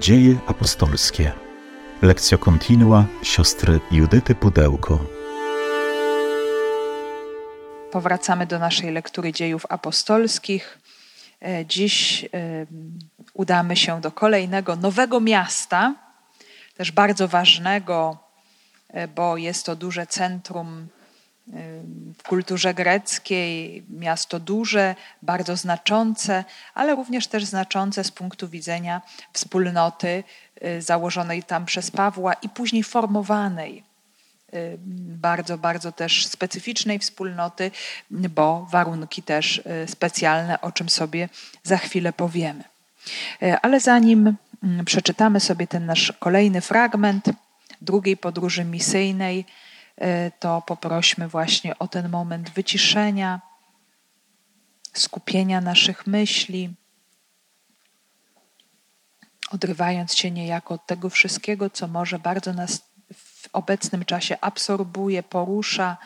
Dzieje apostolskie. Lekcja kontinua siostry Judyty Pudełko. Powracamy do naszej lektury dziejów apostolskich. E, dziś udamy się do kolejnego nowego miasta, też bardzo ważnego, e, bo jest to duże centrum w kulturze greckiej, miasto duże, bardzo znaczące, ale również też znaczące z punktu widzenia wspólnoty y, założonej tam przez Pawła i później formowanej y, bardzo, bardzo też specyficznej wspólnoty, bo warunki też y, specjalne, o czym sobie za chwilę powiemy. Ale zanim mm, przeczytamy sobie ten nasz kolejny fragment drugiej podróży misyjnej, to poprośmy właśnie o ten moment wyciszenia, skupienia naszych myśli, odrywając się niejako od tego wszystkiego, co może bardzo nas w obecnym czasie absorbuje, porusza,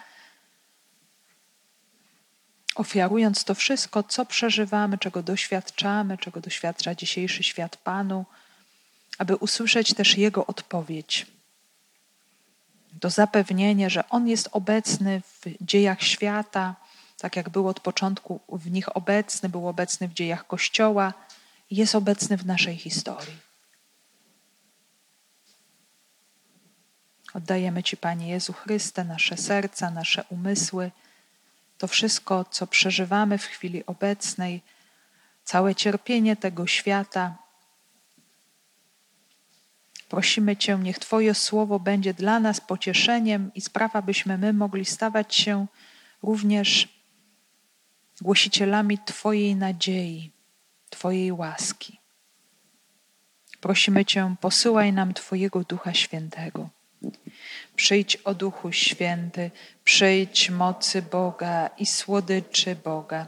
ofiarując to wszystko, co przeżywamy, czego doświadczamy, czego doświadcza dzisiejszy świat Panu, aby usłyszeć też Jego odpowiedź to zapewnienie, że On jest obecny w dziejach świata, tak jak był od początku w nich obecny, był obecny w dziejach Kościoła, jest obecny w naszej historii. Oddajemy Ci, Panie Jezu Chryste, nasze serca, nasze umysły, to wszystko, co przeżywamy w chwili obecnej, całe cierpienie tego świata, Prosimy Cię, niech Twoje słowo będzie dla nas pocieszeniem i sprawa, byśmy my mogli stawać się również głosicielami Twojej nadziei, Twojej łaski. Prosimy Cię, posyłaj nam Twojego Ducha Świętego. Przyjdź o Duchu Święty, przyjdź mocy Boga i słodyczy Boga.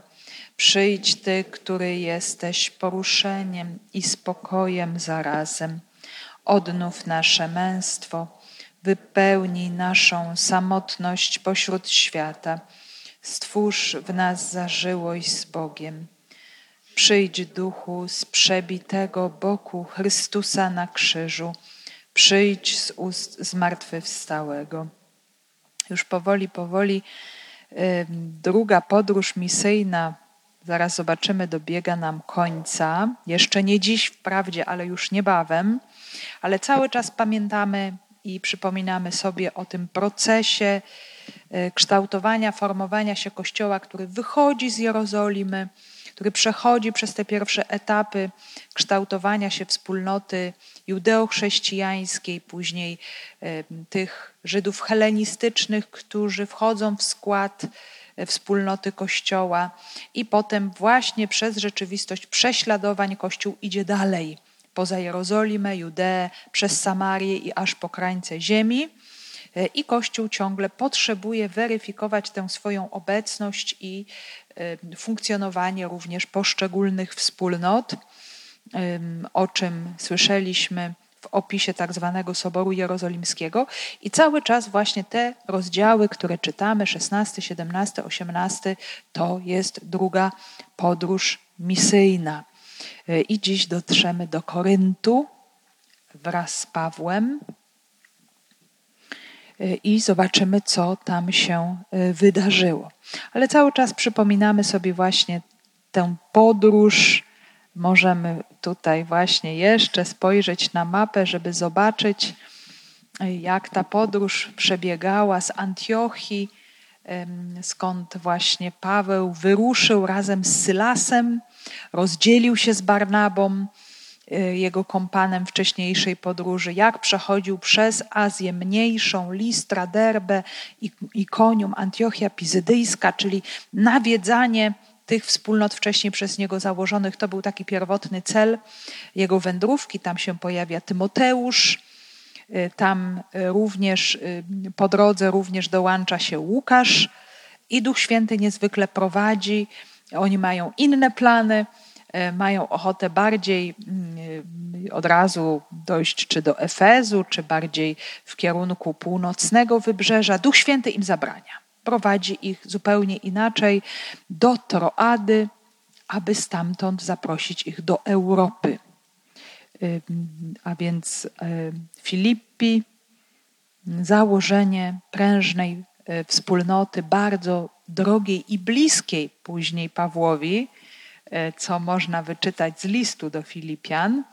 Przyjdź Ty, który jesteś poruszeniem i spokojem zarazem odnów nasze męstwo, wypełnij naszą samotność pośród świata, stwórz w nas zażyłość z Bogiem. Przyjdź duchu z przebitego boku Chrystusa na krzyżu, przyjdź z ust zmartwychwstałego. Już powoli, powoli druga podróż misyjna, zaraz zobaczymy, dobiega nam końca. Jeszcze nie dziś wprawdzie, ale już niebawem ale cały czas pamiętamy i przypominamy sobie o tym procesie e, kształtowania, formowania się Kościoła, który wychodzi z Jerozolimy, który przechodzi przez te pierwsze etapy kształtowania się wspólnoty judeo-chrześcijańskiej, później e, tych Żydów helenistycznych, którzy wchodzą w skład e, wspólnoty Kościoła, i potem właśnie przez rzeczywistość prześladowań Kościół idzie dalej poza Jerozolimę, Judeę, przez Samarię i aż po krańce ziemi. E, I Kościół ciągle potrzebuje weryfikować tę swoją obecność i e, funkcjonowanie również poszczególnych wspólnot, o czym słyszeliśmy w opisie tak zwanego Soboru Jerozolimskiego. I cały czas właśnie te rozdziały, które czytamy, 16, 17, 18, to jest druga podróż misyjna. I dziś dotrzemy do Koryntu wraz z Pawłem i zobaczymy, co tam się e, wydarzyło. Ale cały czas przypominamy sobie właśnie tę podróż. Możemy tutaj właśnie jeszcze spojrzeć na mapę, żeby zobaczyć, e, jak ta podróż przebiegała z Antiochii, skąd właśnie Paweł wyruszył razem z Sylasem rozdzielił się z Barnabą, y, jego kompanem wcześniejszej podróży, jak przechodził przez Azję Mniejszą, Listra, Derbę, Ikonium, Antiochia Pizydyjska, czyli nawiedzanie tych wspólnot wcześniej przez niego założonych. To był taki pierwotny cel jego wędrówki. Tam się pojawia Tymoteusz, y, tam y, również po drodze również dołącza się Łukasz i Duch Święty niezwykle prowadzi oni mają inne plany, e, mają ochotę bardziej mm, od razu dojść czy do Efezu, czy bardziej w kierunku północnego wybrzeża. Duch Święty im zabrania. Prowadzi ich zupełnie inaczej do Troady, aby stamtąd zaprosić ich do Europy. a więc Filippi, założenie prężnej wspólnoty, bardzo drogiej i bliskiej później Pawłowi, co można wyczytać z listu do Filipian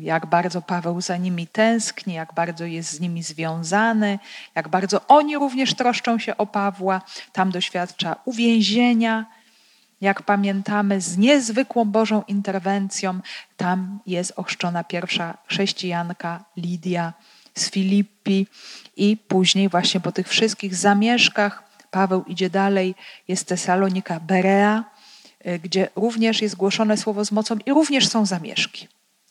jak bardzo Paweł za nimi tęskni, jak bardzo jest z nimi związany, jak bardzo oni również troszczą się o Pawła. Tam doświadcza uwięzienia, jak pamiętamy, z niezwykłą Bożą interwencją. Tam jest ochrzczona pierwsza chrześcijanka Lidia z Filippi i później właśnie po tych wszystkich zamieszkach Paweł idzie dalej, jest Tesalonika Berea, y, gdzie również jest głoszone słowo z mocą i również są zamieszki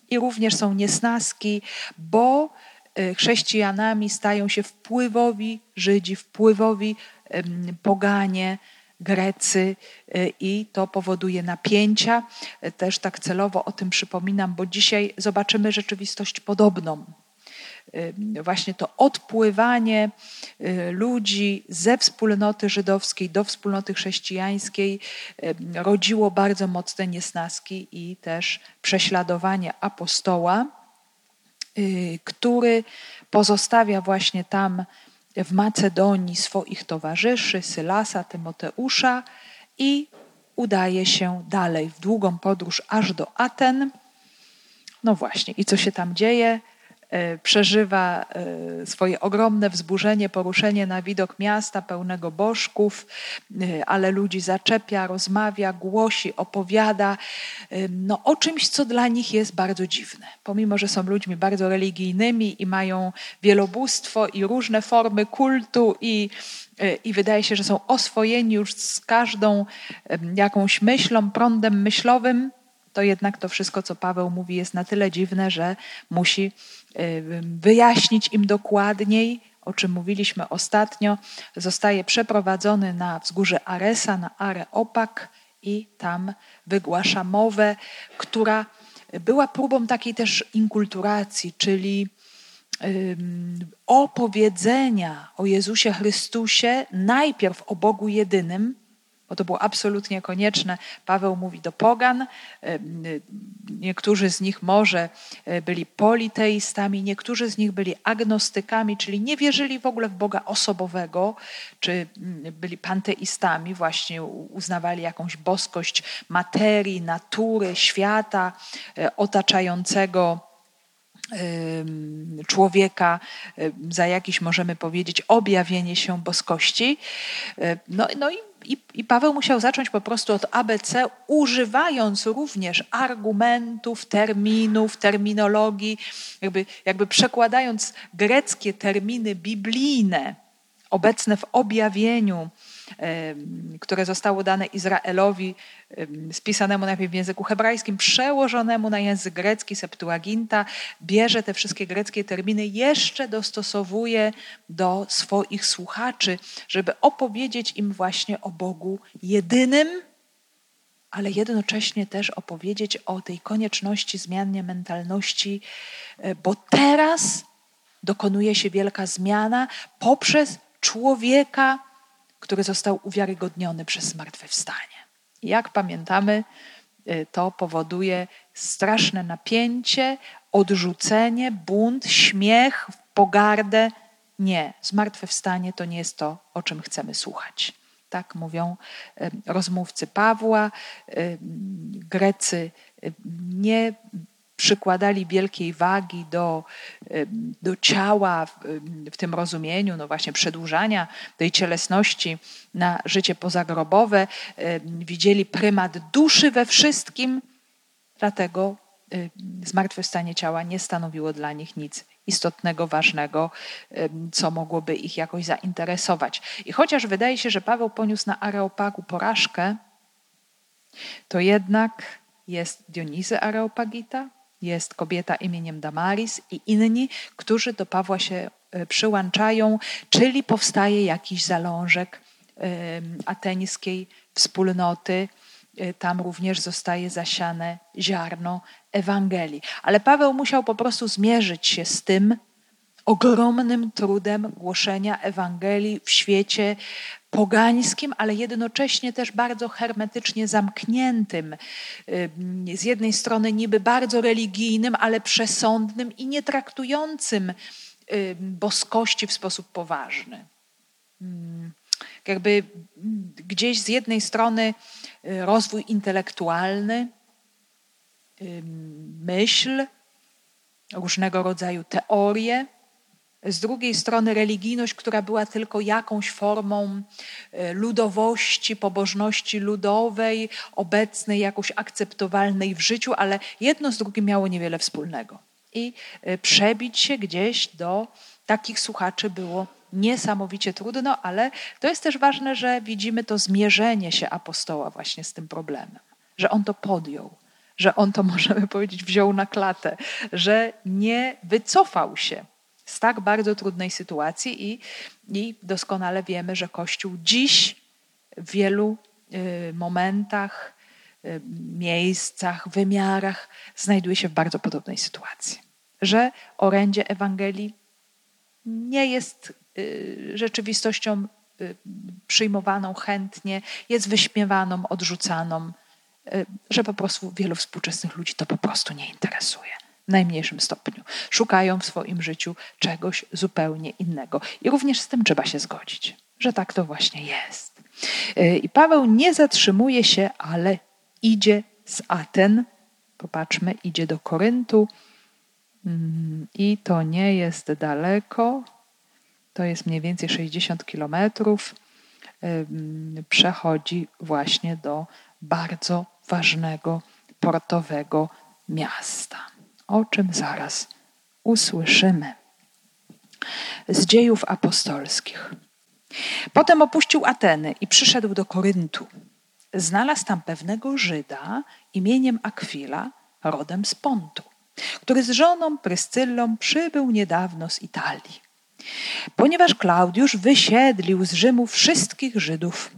i również są niesnaski, bo e, chrześcijanami stają się wpływowi Żydzi, wpływowi poganie, Grecy e, i to powoduje napięcia. Też tak celowo o tym przypominam, bo dzisiaj zobaczymy rzeczywistość podobną. Y, właśnie to odpływanie y, ludzi ze wspólnoty żydowskiej do wspólnoty chrześcijańskiej y, rodziło bardzo mocne niesnaski i też prześladowanie apostoła, który pozostawia właśnie tam w Macedonii swoich towarzyszy, Sylasa, Tymoteusza i udaje się dalej w długą podróż aż do Aten. No właśnie, i co się tam dzieje? E, przeżywa e, swoje ogromne wzburzenie, poruszenie na widok miasta pełnego bożków, e, ale ludzi zaczepia, rozmawia, głosi, opowiada no, o czymś, co dla nich jest bardzo dziwne. Pomimo, że są ludźmi bardzo religijnymi i mają wielobóstwo i różne formy kultu i i wydaje się, że są oswojeni już z każdą jakąś myślą, prądem myślowym, to jednak to wszystko, co Paweł mówi, jest na tyle dziwne, że musi wyjaśnić im dokładniej, o czym mówiliśmy ostatnio. Zostaje przeprowadzony na wzgórze Aresa, na Areopag i tam wygłasza mowę, która była próbą takiej też inkulturacji, czyli opowiedzenia o Jezusie Chrystusie najpierw o Bogu jedynym, bo to było absolutnie konieczne. Paweł mówi do pogan. Niektórzy z nich może e, byli politeistami, niektórzy z nich byli agnostykami, czyli nie wierzyli w ogóle w Boga osobowego, czy byli panteistami, właśnie uznawali jakąś boskość materii, natury, świata e, otaczającego człowieka, za jakiś możemy powiedzieć objawienie się boskości. No, no i i, I, Paweł musiał zacząć po prostu od ABC, używając również argumentów, terminów, terminologii, jakby, jakby przekładając greckie terminy biblijne, obecne w objawieniu, które zostało dane Izraelowi, spisanemu najpierw w języku hebrajskim, przełożonemu na język grecki, Septuaginta, bierze te wszystkie greckie terminy, jeszcze dostosowuje do swoich słuchaczy, żeby opowiedzieć im właśnie o Bogu jedynym, ale jednocześnie też opowiedzieć o tej konieczności zmiany mentalności, e, bo teraz dokonuje się wielka zmiana poprzez człowieka, który został uwiarygodniony przez zmartwychwstanie. Jak pamiętamy, y, to powoduje straszne napięcie, odrzucenie, bunt, śmiech, pogardę. Nie, zmartwychwstanie to nie jest to, o czym chcemy słuchać. Tak mówią rozmówcy Pawła. Grecy nie przykładali wielkiej wagi do, do ciała w, w, tym rozumieniu, no właśnie przedłużania tej cielesności na życie pozagrobowe. Widzieli prymat duszy we wszystkim, dlatego zmartwychwstanie ciała nie stanowiło dla nich nic istotnego, ważnego, co mogłoby ich jakoś zainteresować. I chociaż wydaje się, że Paweł poniósł na Areopagu porażkę, to jednak jest Dionizy Areopagita, jest kobieta imieniem Damaris i inni, którzy do Pawła się e, przyłączają, czyli powstaje jakiś zalążek ateńskiej wspólnoty. E, tam również zostaje zasiane ziarno Ewangelii. Ale Paweł musiał po prostu zmierzyć się z tym, ogromnym trudem głoszenia Ewangelii w świecie pogańskim, ale jednocześnie też bardzo hermetycznie zamkniętym. Z jednej strony niby bardzo religijnym, ale przesądnym i nie traktującym boskości w sposób poważny. Jakby gdzieś z jednej strony y, rozwój intelektualny, myśl, różnego rodzaju teorie, z drugiej strony religijność, która była tylko jakąś formą y, ludowości, pobożności ludowej, obecnej, jakoś akceptowalnej w życiu, ale jedno z drugim miało niewiele wspólnego. I y, przebić się gdzieś do takich słuchaczy było niesamowicie trudno, ale to jest też ważne, że widzimy to zmierzenie się apostoła właśnie z tym problemem, że on to podjął, że on to, możemy powiedzieć, wziął na klatę, że nie wycofał się z tak bardzo trudnej sytuacji i, i doskonale wiemy, że Kościół dziś w wielu y, momentach, y, miejscach, wymiarach znajduje się w bardzo podobnej sytuacji. Że orędzie Ewangelii nie jest y, rzeczywistością przyjmowaną chętnie, jest wyśmiewaną, odrzucaną, że po prostu wielu współczesnych ludzi to po prostu nie interesuje. Najmniejszym stopniu. Szukają w swoim życiu czegoś zupełnie innego. I również z tym trzeba się zgodzić, że tak to właśnie jest. I Paweł nie zatrzymuje się, ale idzie z Aten. Popatrzmy, idzie do Koryntu Mm, I to nie jest daleko, to jest mniej więcej 60 kilometrów. Przechodzi właśnie do bardzo ważnego portowego miasta, o czym zaraz usłyszymy. Z dziejów apostolskich. Potem opuścił Ateny i przyszedł do Koryntu. Znalazł tam pewnego Żyda imieniem Akwila, rodem z Pontu który z żoną Pryscyllą przybył niedawno z Italii. Ponieważ Klaudiusz wysiedlił z Rzymu wszystkich Żydów,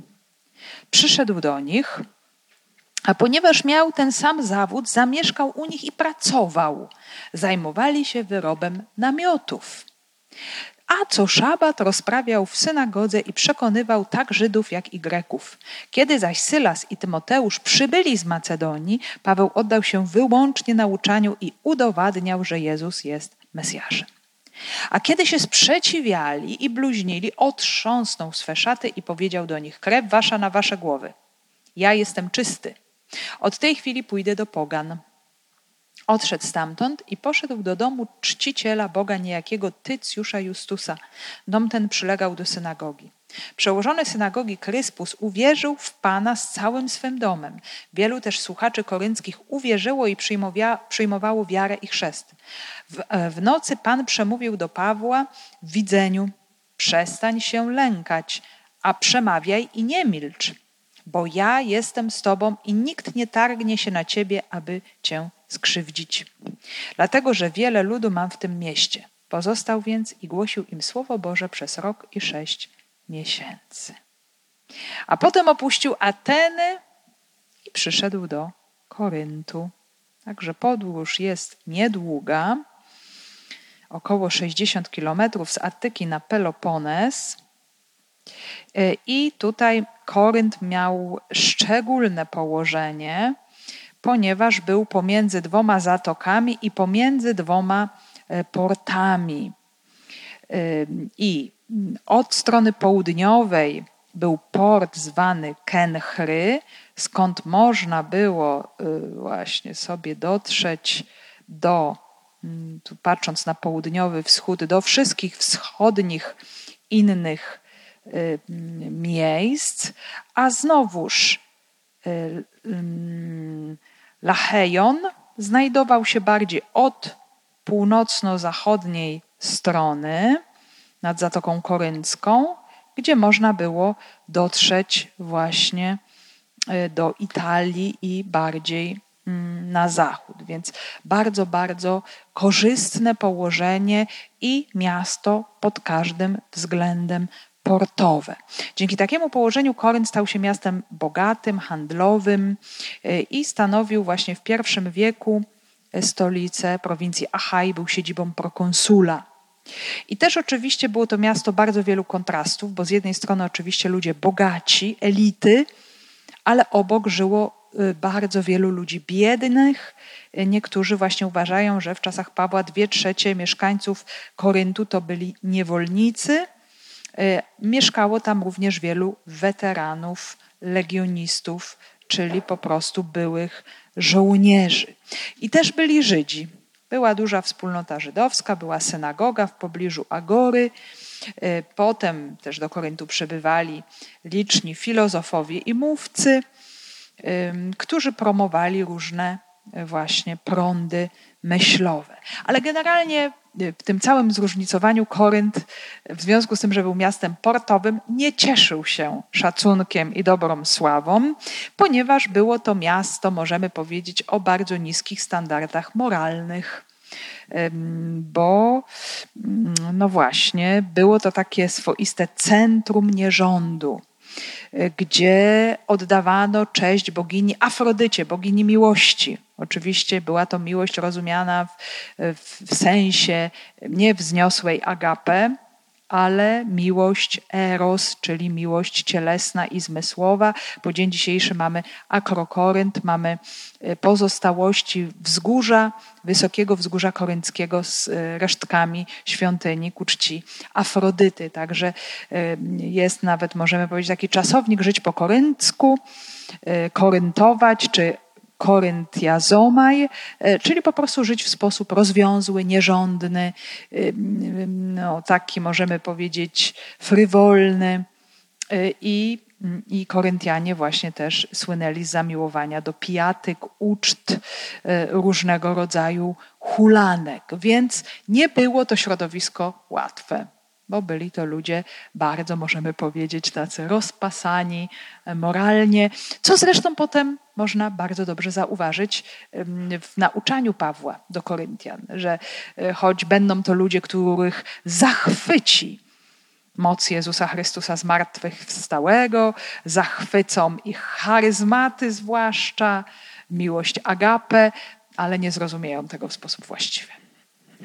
przyszedł do nich, a ponieważ miał ten sam zawód, zamieszkał u nich i pracował. Zajmowali się wyrobem namiotów a co szabat rozprawiał w synagodze i przekonywał tak Żydów, jak i Greków. Kiedy zaś Sylas i Tymoteusz przybyli z Macedonii, Paweł oddał się wyłącznie nauczaniu i udowadniał, że Jezus jest Mesjaszem. A kiedy się sprzeciwiali i bluźnili, otrząsnął swe szaty i powiedział do nich: Krew wasza na wasze głowy. Ja jestem czysty. Od tej chwili pójdę do Pogan. Odszedł stamtąd i poszedł do domu czciciela Boga niejakiego Tycjusza Justusa. Dom ten przylegał do synagogi. Przełożony synagogi Kryspus uwierzył w Pana z całym swym domem. Wielu też słuchaczy korynckich uwierzyło i przyjmowało wiarę i chrzest. W, e, w nocy Pan przemówił do Pawła w widzeniu: Przestań się lękać, a przemawiaj i nie milcz, bo ja jestem z Tobą i nikt nie targnie się na Ciebie, aby Cię skrzywdzić. Dlatego, że wiele ludu mam w tym mieście. Pozostał więc i głosił im Słowo Boże przez rok i sześć miesięcy. A potem opuścił Ateny i przyszedł do Koryntu. Także podróż jest niedługa, około 60 kilometrów z Atyki na Pelopones. I tutaj Korynt miał szczególne położenie, ponieważ był pomiędzy dwoma zatokami i pomiędzy dwoma e, portami. I od strony południowej był port zwany Kenchry, skąd można było y, właśnie sobie dotrzeć do, mm, patrząc na południowy wschód, do wszystkich wschodnich innych y, miejsc, a znowuż y, Lachejon znajdował się bardziej od północno-zachodniej strony nad Zatoką Koryncką, gdzie można było dotrzeć właśnie do Italii i bardziej mm, na zachód. Więc bardzo, bardzo korzystne położenie i miasto pod każdym względem portowe. Dzięki takiemu położeniu Korynt stał się miastem bogatym, handlowym e, i stanowił właśnie w I wieku stolicę prowincji Achai, był siedzibą prokonsula. I też oczywiście było to miasto bardzo wielu kontrastów, bo z jednej strony oczywiście ludzie bogaci, elity, ale obok żyło y, bardzo wielu ludzi biednych. Niektórzy właśnie uważają, że w czasach Pawła dwie trzecie mieszkańców Koryntu to byli niewolnicy. Y, mieszkało tam również wielu weteranów, legionistów, czyli po prostu byłych żołnierzy. I też byli Żydzi. Była duża wspólnota żydowska, była synagoga w pobliżu Agory. E, potem też do Koryntu przybywali liczni filozofowie i mówcy, którzy promowali różne e, właśnie prądy myślowe. Ale generalnie e, w tym całym zróżnicowaniu Korynt, w związku z tym, że był miastem portowym, nie cieszył się szacunkiem i dobrą sławą, ponieważ było to miasto, możemy powiedzieć, o bardzo niskich standardach moralnych bo mm, no właśnie było to takie swoiste centrum nierządu, e, gdzie oddawano cześć bogini Afrodycie, bogini miłości. Oczywiście była to miłość rozumiana w, w sensie niewzniosłej agape, ale miłość eros, czyli miłość cielesna i zmysłowa. Po dzień dzisiejszy mamy akrokorynt, mamy e, pozostałości wzgórza, wysokiego wzgórza korynckiego z e, resztkami świątyni ku czci Afrodyty. Także e, jest nawet, możemy powiedzieć, taki czasownik żyć po koryncku, koryntować, czy koryntiazomaj, e, czyli po prostu żyć w sposób rozwiązły, nierządny, e, no, taki możemy powiedzieć frywolny. E, I, I Koryntianie właśnie też słynęli z zamiłowania do pijatyk, uczt, różnego rodzaju hulanek. Więc nie było to środowisko łatwe bo byli to ludzie bardzo, możemy powiedzieć, tacy rozpasani moralnie, co zresztą potem można bardzo dobrze zauważyć w nauczaniu Pawła do Koryntian, że e, choć będą to ludzie, których zachwyci moc Jezusa Chrystusa zmartwychwstałego, zachwycą ich charyzmaty zwłaszcza, miłość agape, ale nie zrozumieją tego w sposób właściwy.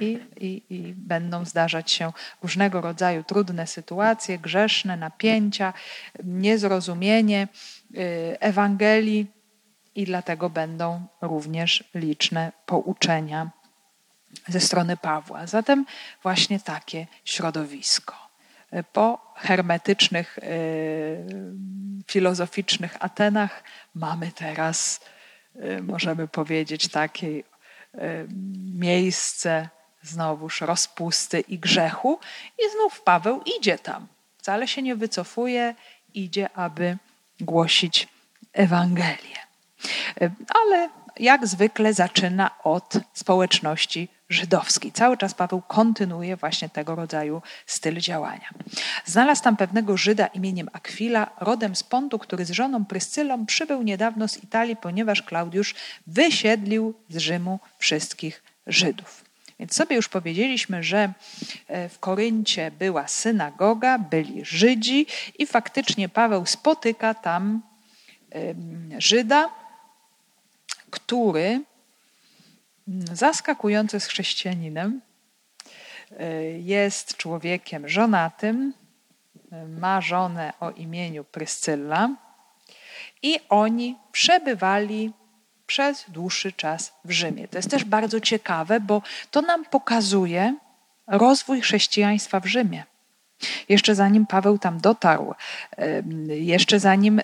I, i, i, będą zdarzać się różnego rodzaju trudne sytuacje, grzeszne napięcia, niezrozumienie y, Ewangelii, i dlatego będą również liczne pouczenia ze strony Pawła. Zatem właśnie takie środowisko. Po hermetycznych, y, filozoficznych Atenach mamy teraz, y, możemy powiedzieć, takie miejsce znowuż rozpusty i grzechu, i znów Paweł idzie tam. Wcale się nie wycofuje, idzie, aby głosić Ewangelię. Ale jak zwykle zaczyna od społeczności żydowskiej. Cały czas Paweł kontynuuje właśnie tego rodzaju styl działania. Znalazł tam pewnego Żyda imieniem Akwila, rodem z Pontu, który z żoną Pryscylą przybył niedawno z Italii, ponieważ Klaudiusz wysiedlił z Rzymu wszystkich Żydów. Więc sobie już powiedzieliśmy, że e, w Koryncie była synagoga, byli Żydzi i faktycznie Paweł spotyka tam Żyda, który mm, zaskakujący z chrześcijaninem y, jest człowiekiem żonatym, y, ma żonę o imieniu Pryscylla i oni przebywali przez dłuższy czas w Rzymie. To jest też bardzo ciekawe, bo to nam pokazuje rozwój chrześcijaństwa w Rzymie. Jeszcze zanim Paweł tam dotarł, jeszcze zanim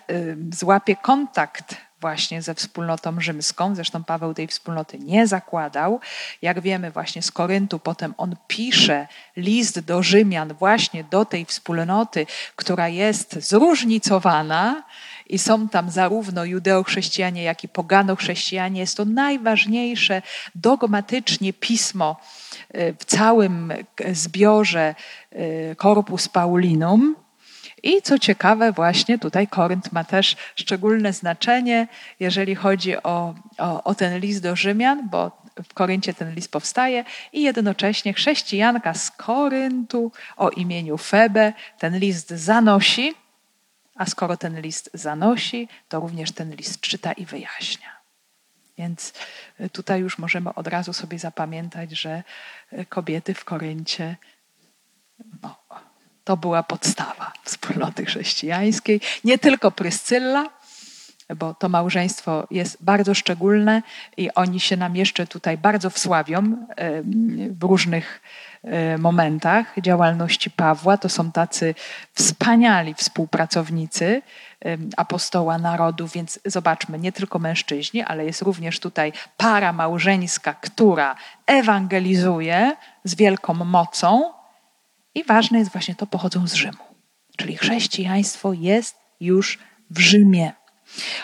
złapie kontakt właśnie ze wspólnotą rzymską. Zresztą Paweł tej wspólnoty nie zakładał. Jak wiemy, właśnie z Koryntu potem on pisze list do Rzymian, właśnie do tej wspólnoty, która jest zróżnicowana. I są tam zarówno judeochrześcijanie, jak i pogano-chrześcijanie. Jest to najważniejsze dogmatycznie pismo y, w całym zbiorze y, Corpus Paulinum. I co ciekawe, właśnie tutaj Korynt ma też szczególne znaczenie, jeżeli chodzi o, o, o ten list do Rzymian, bo w Koryncie ten list powstaje i jednocześnie chrześcijanka z Koryntu o imieniu Febe ten list zanosi, a skoro ten list zanosi, to również ten list czyta i wyjaśnia. Więc tutaj już możemy od razu sobie zapamiętać, że kobiety w Koryncie No, to była podstawa wspólnoty chrześcijańskiej. Nie tylko Pryscylla, bo to małżeństwo jest bardzo szczególne i oni się nam jeszcze tutaj bardzo wsławią w różnych momentach działalności Pawła. To są tacy wspaniali współpracownicy apostoła narodu, więc zobaczmy, nie tylko mężczyźni, ale jest również tutaj para małżeńska, która ewangelizuje z wielką mocą i ważne jest właśnie to, pochodzą z Rzymu. Czyli chrześcijaństwo jest już w Rzymie.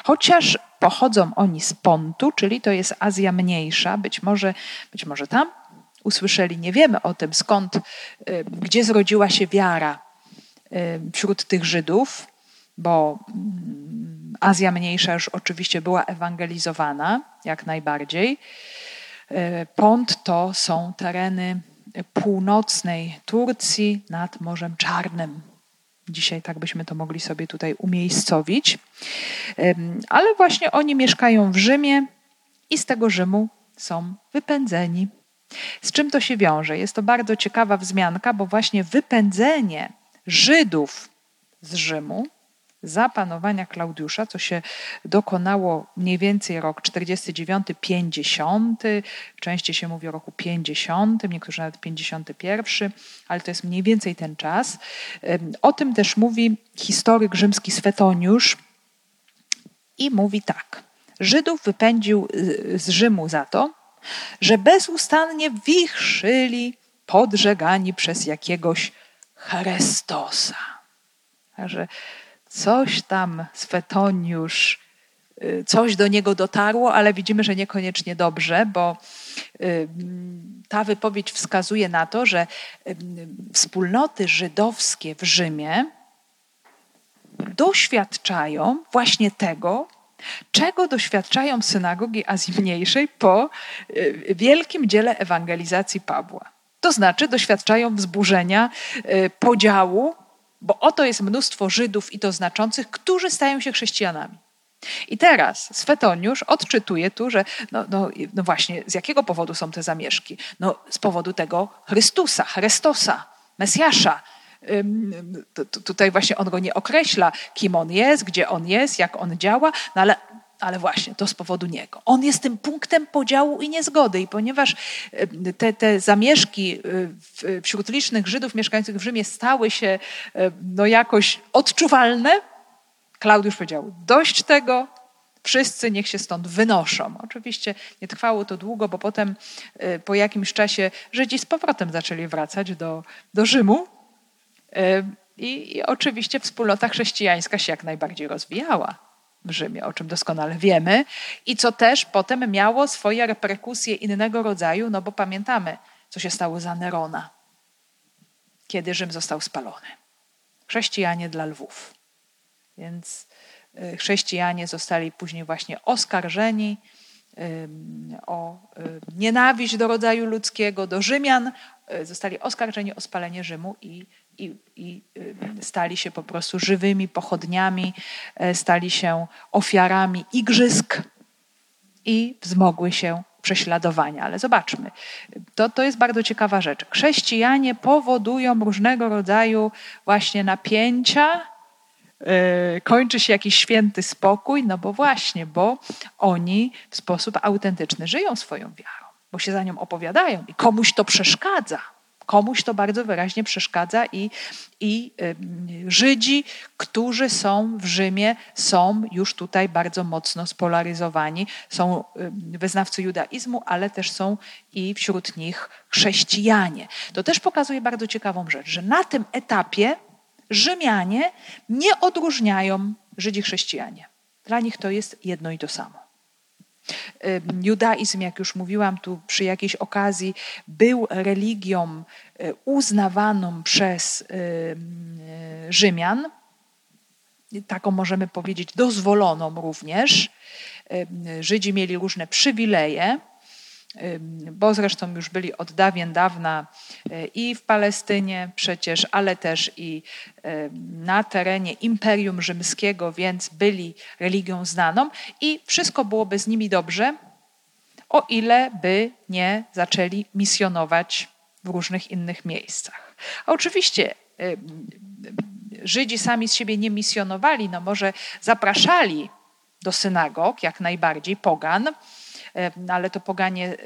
Chociaż pochodzą oni z Pontu, czyli to jest Azja Mniejsza, być może, być może tam usłyszeli, nie wiemy o tym, skąd, y, gdzie zrodziła się wiara y, wśród tych Żydów, bo mm, Azja Mniejsza już oczywiście była ewangelizowana, jak najbardziej. Y, Pont to są tereny północnej Turcji nad Morzem Czarnym. Dzisiaj tak byśmy to mogli sobie tutaj umiejscowić. Ale właśnie oni mieszkają w Rzymie i z tego Rzymu są wypędzeni. Z czym to się wiąże? Jest to bardzo ciekawa wzmianka, bo właśnie wypędzenie Żydów z Rzymu za panowania Klaudiusza, co się dokonało mniej więcej rok 49-50, częściej się mówi o roku 50, niektórzy nawet 51, ale to jest mniej więcej ten czas. O tym też mówi historyk rzymski Swetoniusz i mówi tak. Żydów wypędził y, z Rzymu za to, że bezustannie wichrzyli podżegani przez jakiegoś Chrystosa. Także coś tam Swetoniusz, y, coś do niego dotarło, ale widzimy, że niekoniecznie dobrze, bo y, ta wypowiedź wskazuje na to, że y, wspólnoty żydowskie w Rzymie doświadczają właśnie tego, czego doświadczają synagogi Azji Mniejszej po wielkim dziele ewangelizacji Pawła. To znaczy doświadczają wzburzenia, podziału bo oto jest mnóstwo Żydów i to znaczących, którzy stają się chrześcijanami. I teraz Swetoniusz odczytuje tu, że no, no, no właśnie, z jakiego powodu są te zamieszki? No z powodu tego Chrystusa, Chrystosa, Mesjasza. Tutaj właśnie on go nie określa, kim on jest, gdzie on jest, jak on działa, no ale ale właśnie to z powodu niego. On jest tym punktem podziału i niezgody. I ponieważ e, te, te zamieszki e, wśród licznych Żydów mieszkających w Rzymie stały się e, no, jakoś odczuwalne, Klaudiusz powiedział: Dość tego, wszyscy niech się stąd wynoszą. Oczywiście nie trwało to długo, bo potem po jakimś czasie Żydzi z powrotem zaczęli wracać do, do Rzymu. I, I oczywiście wspólnota chrześcijańska się jak najbardziej rozwijała Rzymie, o czym doskonale wiemy, i co też potem miało swoje reperkusje innego rodzaju, no bo pamiętamy, co się stało za Nerona, kiedy Rzym został spalony. Chrześcijanie dla lwów. Więc y, chrześcijanie zostali później właśnie oskarżeni o nienawiść do rodzaju ludzkiego, do Rzymian, y, zostali oskarżeni o spalenie Rzymu i i, i, y, stali się po prostu żywymi pochodniami, e, stali się ofiarami igrzysk i wzmogły się prześladowania. Ale zobaczmy, to, to jest bardzo ciekawa rzecz. Chrześcijanie powodują różnego rodzaju właśnie napięcia, yy, kończy się jakiś święty spokój, no bo właśnie, bo oni w sposób autentyczny żyją swoją wiarą, bo się za nią opowiadają i komuś to przeszkadza Komuś to bardzo wyraźnie przeszkadza i, i Żydzi, którzy są w Rzymie, są już tutaj bardzo mocno spolaryzowani. Są wyznawcy judaizmu, ale też są i wśród nich chrześcijanie. To też pokazuje bardzo ciekawą rzecz, że na tym etapie Rzymianie nie odróżniają Żydzi chrześcijanie. Dla nich to jest jedno i to samo. Judaizm, jak już mówiłam tu przy jakiejś okazji, był religią e, uznawaną przez Rzymian, taką możemy powiedzieć dozwoloną również. Żydzi mieli różne przywileje bo zresztą już byli od dawien dawna e, i w Palestynie przecież, ale też i na terenie Imperium Rzymskiego, więc byli religią znaną i wszystko byłoby z nimi dobrze, o ile by nie zaczęli misjonować w różnych innych miejscach. A oczywiście Żydzi sami z siebie nie misjonowali, no może zapraszali do synagog, jak najbardziej, pogan, ale to poganie,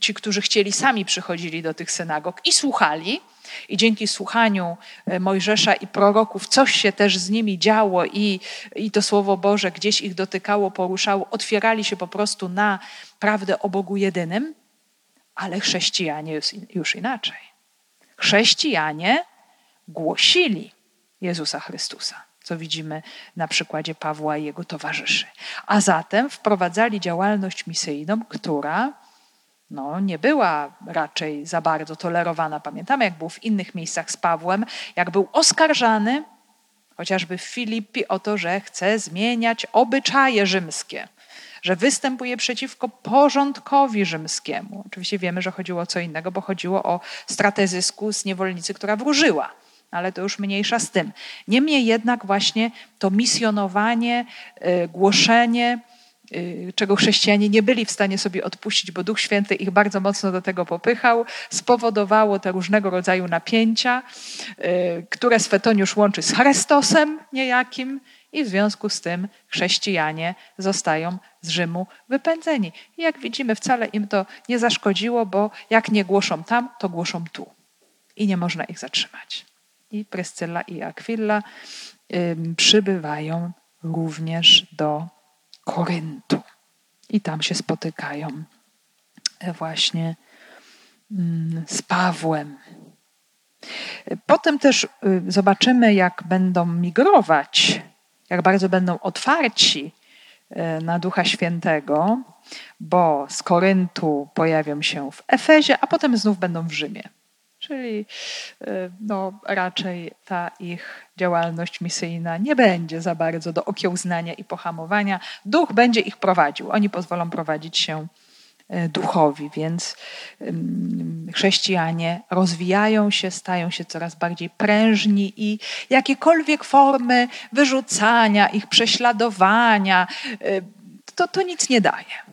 ci, którzy chcieli, sami przychodzili do tych synagog i słuchali. I dzięki słuchaniu e, Mojżesza i proroków coś się też z nimi działo i, i to Słowo Boże gdzieś ich dotykało, poruszało, otwierali się po prostu na prawdę o Bogu jedynym, ale chrześcijanie już, już inaczej. Chrześcijanie głosili Jezusa Chrystusa, co widzimy na przykładzie Pawła i jego towarzyszy. A zatem wprowadzali działalność misyjną, która no, nie była raczej za bardzo tolerowana. Pamiętamy, jak było w innych miejscach z Pawłem, jak był oskarżany, chociażby w Filipi, o to, że chce zmieniać obyczaje rzymskie, że występuje przeciwko porządkowi rzymskiemu. Oczywiście wiemy, że chodziło o co innego, bo chodziło o stratę zysku z niewolnicy, która wróżyła ale to już mniejsza z tym. Niemniej jednak właśnie to misjonowanie, y, głoszenie, y, czego chrześcijanie nie byli w stanie sobie odpuścić, bo Duch Święty ich bardzo mocno do tego popychał, spowodowało te różnego rodzaju napięcia, y, które Swetoniusz łączy z Chrystosem niejakim i w związku z tym chrześcijanie zostają z Rzymu wypędzeni. I jak widzimy, wcale im to nie zaszkodziło, bo jak nie głoszą tam, to głoszą tu. I nie można ich zatrzymać i Pryscyla i Aquilla przybywają również do Koryntu. I tam się spotykają e, właśnie z Pawłem. Potem też y, zobaczymy, jak będą migrować, jak bardzo będą otwarci e, na Ducha Świętego, bo z Koryntu pojawią się w Efezie, a potem znów będą w Rzymie. Czyli y, no, raczej ta ich działalność misyjna nie będzie za bardzo do okiełznania i pohamowania. Duch będzie ich prowadził. Oni pozwolą prowadzić się y, duchowi, więc chrześcijanie rozwijają się, stają się coraz bardziej prężni i jakiekolwiek formy wyrzucania ich, prześladowania, y, to, to nic nie daje.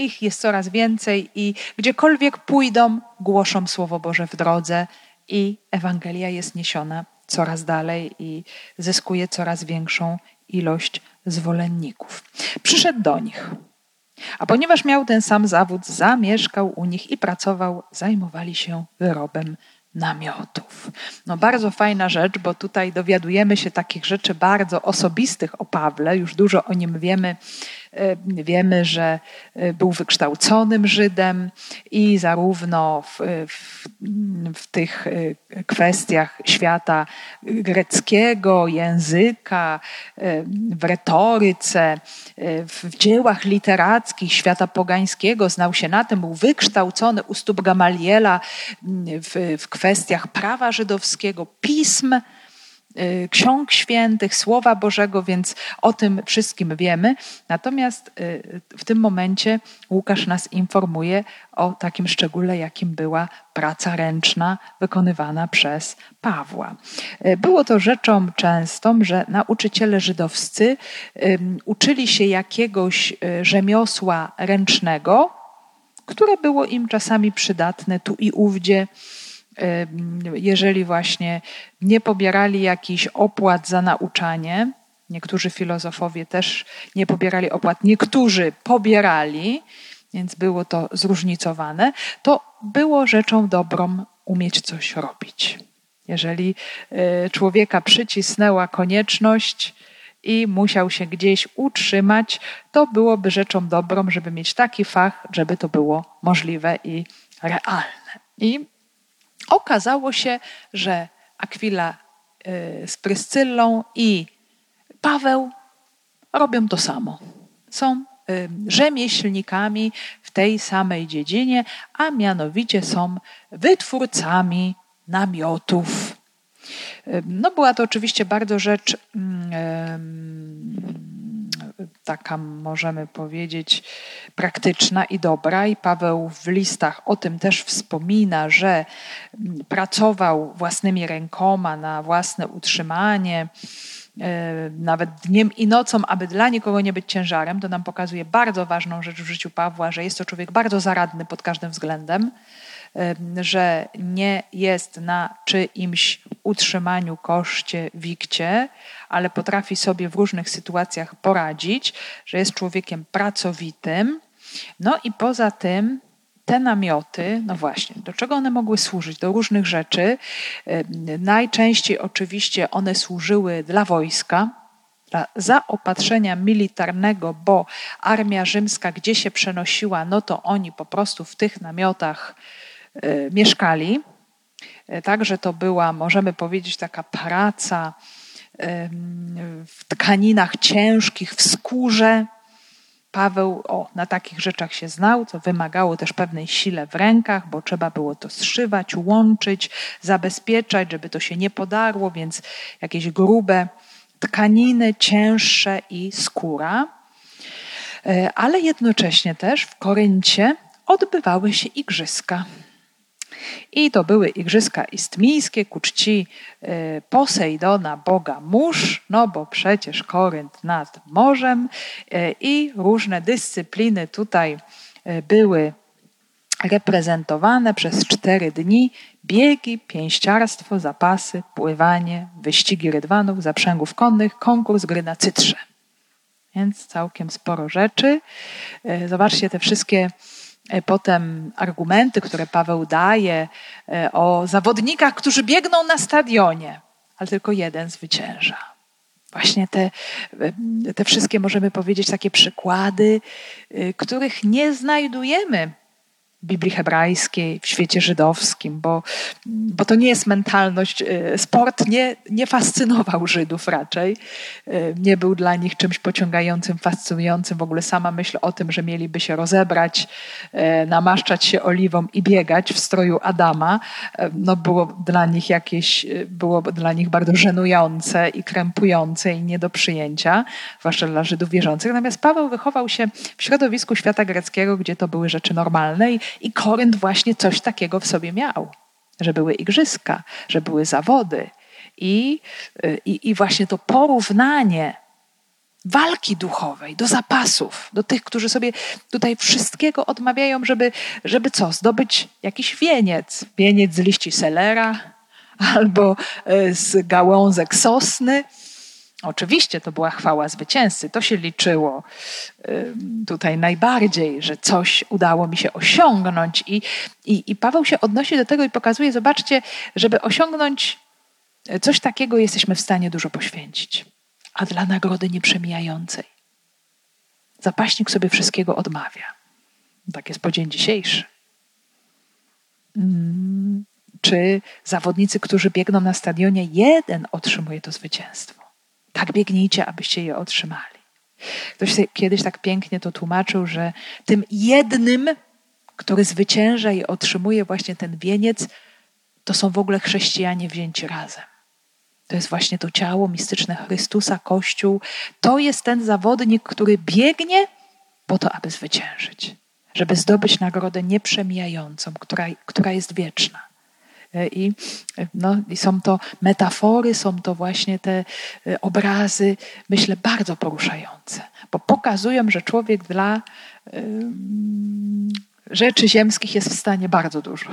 Ich jest coraz więcej i gdziekolwiek pójdą, głoszą Słowo Boże w drodze i Ewangelia jest niesiona coraz dalej i zyskuje coraz większą ilość zwolenników. Przyszedł do nich. A ponieważ miał ten sam zawód, zamieszkał u nich i pracował, zajmowali się wyrobem namiotów. No bardzo fajna rzecz, bo tutaj dowiadujemy się takich rzeczy bardzo osobistych o Pawle, już dużo o nim wiemy wiemy, że e, był wykształconym Żydem i zarówno w, w, w, tych e, kwestiach świata greckiego, języka, w retoryce, w dziełach literackich świata pogańskiego znał się na tym, był wykształcony u stóp Gamaliela w, w kwestiach prawa żydowskiego, pism Y, ksiąg świętych, Słowa Bożego, więc o tym wszystkim wiemy. Natomiast y, w tym momencie Łukasz nas informuje o takim szczególe, jakim była praca ręczna wykonywana przez Pawła. Y, było to rzeczą częstą, że nauczyciele żydowscy uczyli się jakiegoś rzemiosła ręcznego, które było im czasami przydatne tu i ówdzie jeżeli właśnie nie pobierali jakichś opłat za nauczanie, niektórzy filozofowie też nie pobierali opłat, niektórzy pobierali, więc było to zróżnicowane, to było rzeczą dobrą umieć coś robić. Jeżeli e, człowieka przycisnęła konieczność i musiał się gdzieś utrzymać, to byłoby rzeczą dobrą, żeby mieć taki fach, żeby to było możliwe i realne. I Okazało się, że Akwila y, z Pryscyllą i Paweł robią to samo. Są y, rzemieślnikami w tej samej dziedzinie, a mianowicie są wytwórcami namiotów. Y, no była to oczywiście bardzo rzecz mm, taka, możemy powiedzieć, praktyczna i dobra. I Paweł w listach o tym też wspomina, że mm, pracował własnymi rękoma na własne utrzymanie, e, nawet dniem i nocą, aby dla nikogo nie być ciężarem. To nam pokazuje bardzo ważną rzecz w życiu Pawła, że jest to człowiek bardzo zaradny pod każdym względem że nie jest na czyimś utrzymaniu, koszcie, wikcie, ale potrafi sobie w różnych sytuacjach poradzić, że jest człowiekiem pracowitym. No i poza tym te namioty, no właśnie, do czego one mogły służyć? Do różnych rzeczy. Najczęściej oczywiście one służyły dla wojska, dla zaopatrzenia militarnego, bo armia rzymska gdzie się przenosiła, no to oni po prostu w tych namiotach y, mieszkali. E, także to była, możemy powiedzieć, taka praca w tkaninach ciężkich, w skórze. Paweł o, na takich rzeczach się znał, co wymagało też pewnej sile w rękach, bo trzeba było to zszywać, łączyć, zabezpieczać, żeby to się nie podarło, więc jakieś grube tkaniny, cięższe i skóra. E, ale jednocześnie też w Koryncie odbywały się igrzyska. I to były igrzyska istmijskie ku czci e, Posejdona, boga mórz, no bo przecież Korynt nad morzem e, i różne dyscypliny tutaj e, były reprezentowane przez cztery dni. Biegi, pięściarstwo, zapasy, pływanie, wyścigi rydwanów, zaprzęgów konnych, konkurs gry na cytrze. Więc całkiem sporo rzeczy. Zobaczcie te wszystkie potem argumenty, które Paweł daje e, o zawodnikach, którzy biegną na stadionie, ale tylko jeden zwycięża. Właśnie te, e, te wszystkie, możemy powiedzieć, takie przykłady, których nie znajdujemy Biblii hebrajskiej, w świecie żydowskim, bo, bo to nie jest mentalność. Y, sport nie, nie fascynował Żydów raczej. Y, nie był dla nich czymś pociągającym, fascynującym. W ogóle sama myśl o tym, że mieliby się rozebrać, y, namaszczać się oliwą i biegać w stroju Adama, no było dla nich jakieś, było dla nich bardzo żenujące i krępujące i nie do przyjęcia, zwłaszcza dla Żydów wierzących. Natomiast Paweł wychował się w środowisku świata greckiego, gdzie to były rzeczy normalne i i Korynt właśnie coś takiego w sobie miał, że były igrzyska, że były zawody. I, i, i właśnie to porównanie walki duchowej do zapasów, do tych, którzy sobie tutaj wszystkiego odmawiają, żeby, żeby co? Zdobyć jakiś wieniec. Wieniec z liści selera albo e, z gałązek sosny Oczywiście to była chwała zwycięzcy, to się liczyło tutaj najbardziej, że coś udało mi się osiągnąć. I, i, I Paweł się odnosi do tego i pokazuje: zobaczcie, żeby osiągnąć coś takiego, jesteśmy w stanie dużo poświęcić, a dla nagrody nieprzemijającej. Zapaśnik sobie wszystkiego odmawia. Tak jest po dzień dzisiejszy. Mm, czy zawodnicy, którzy biegną na stadionie, jeden otrzymuje to zwycięstwo? Tak biegnijcie, abyście je otrzymali. Ktoś kiedyś tak pięknie to tłumaczył, że tym jednym, który zwycięża i otrzymuje właśnie ten wieniec, to są w ogóle chrześcijanie wzięci razem. To jest właśnie to ciało mistyczne Chrystusa, Kościół. To jest ten zawodnik, który biegnie po to, aby zwyciężyć, żeby zdobyć nagrodę nieprzemijającą, która, która jest wieczna. E, I, e, no, I są to metafory, są to właśnie te e, obrazy, myślę, bardzo poruszające, bo pokazują, że człowiek dla rzeczy ziemskich jest w stanie bardzo dużo.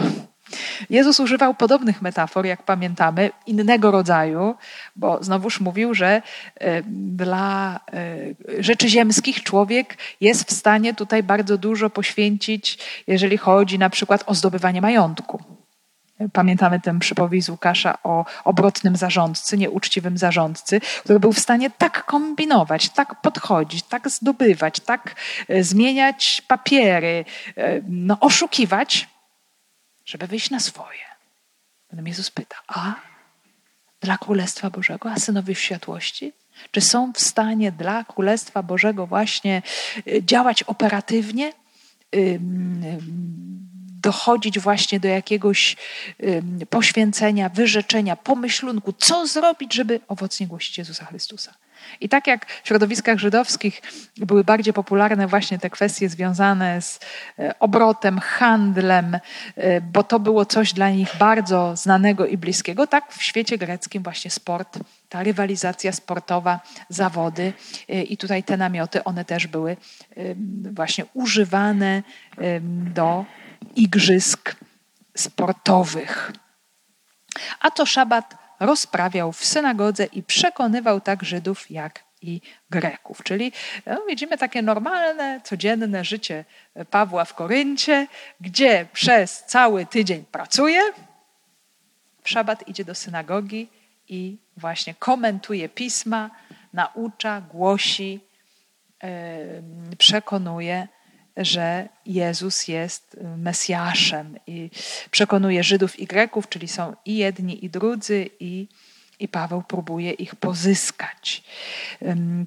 Jezus używał podobnych metafor, jak pamiętamy, innego rodzaju, bo znowuż mówił, że dla rzeczy ziemskich człowiek jest w stanie tutaj bardzo dużo poświęcić, jeżeli chodzi na przykład o zdobywanie majątku. Pamiętamy ten przypowieść z Łukasza o obrotnym zarządcy, nieuczciwym zarządcy, który był w stanie tak kombinować, tak podchodzić, tak zdobywać, tak e, zmieniać papiery, e, no, oszukiwać, żeby wyjść na swoje. Potem Jezus pyta, a dla Królestwa Bożego, a synowie światłości? Czy są w stanie dla Królestwa Bożego właśnie e, działać operatywnie? Dochodzić właśnie do jakiegoś poświęcenia, wyrzeczenia, pomyślunku, co zrobić, żeby owocnie głosić Jezusa Chrystusa. I tak jak w środowiskach żydowskich były bardziej popularne właśnie te kwestie związane z e, obrotem, handlem, e, bo to było coś dla nich bardzo znanego i bliskiego, tak w świecie greckim właśnie sport, ta rywalizacja sportowa, zawody e, i tutaj te namioty, one też były właśnie używane do igrzysk sportowych. A to szabat rozprawiał w synagodze i przekonywał tak Żydów jak i Greków. Czyli no, widzimy takie normalne, codzienne życie Pawła w Koryncie, gdzie przez cały tydzień pracuje, w szabat idzie do synagogi i właśnie komentuje pisma, naucza, głosi, przekonuje, że Jezus jest Mesjaszem i przekonuje Żydów i Greków, czyli są i jedni, i drudzy, i, i Paweł próbuje ich pozyskać.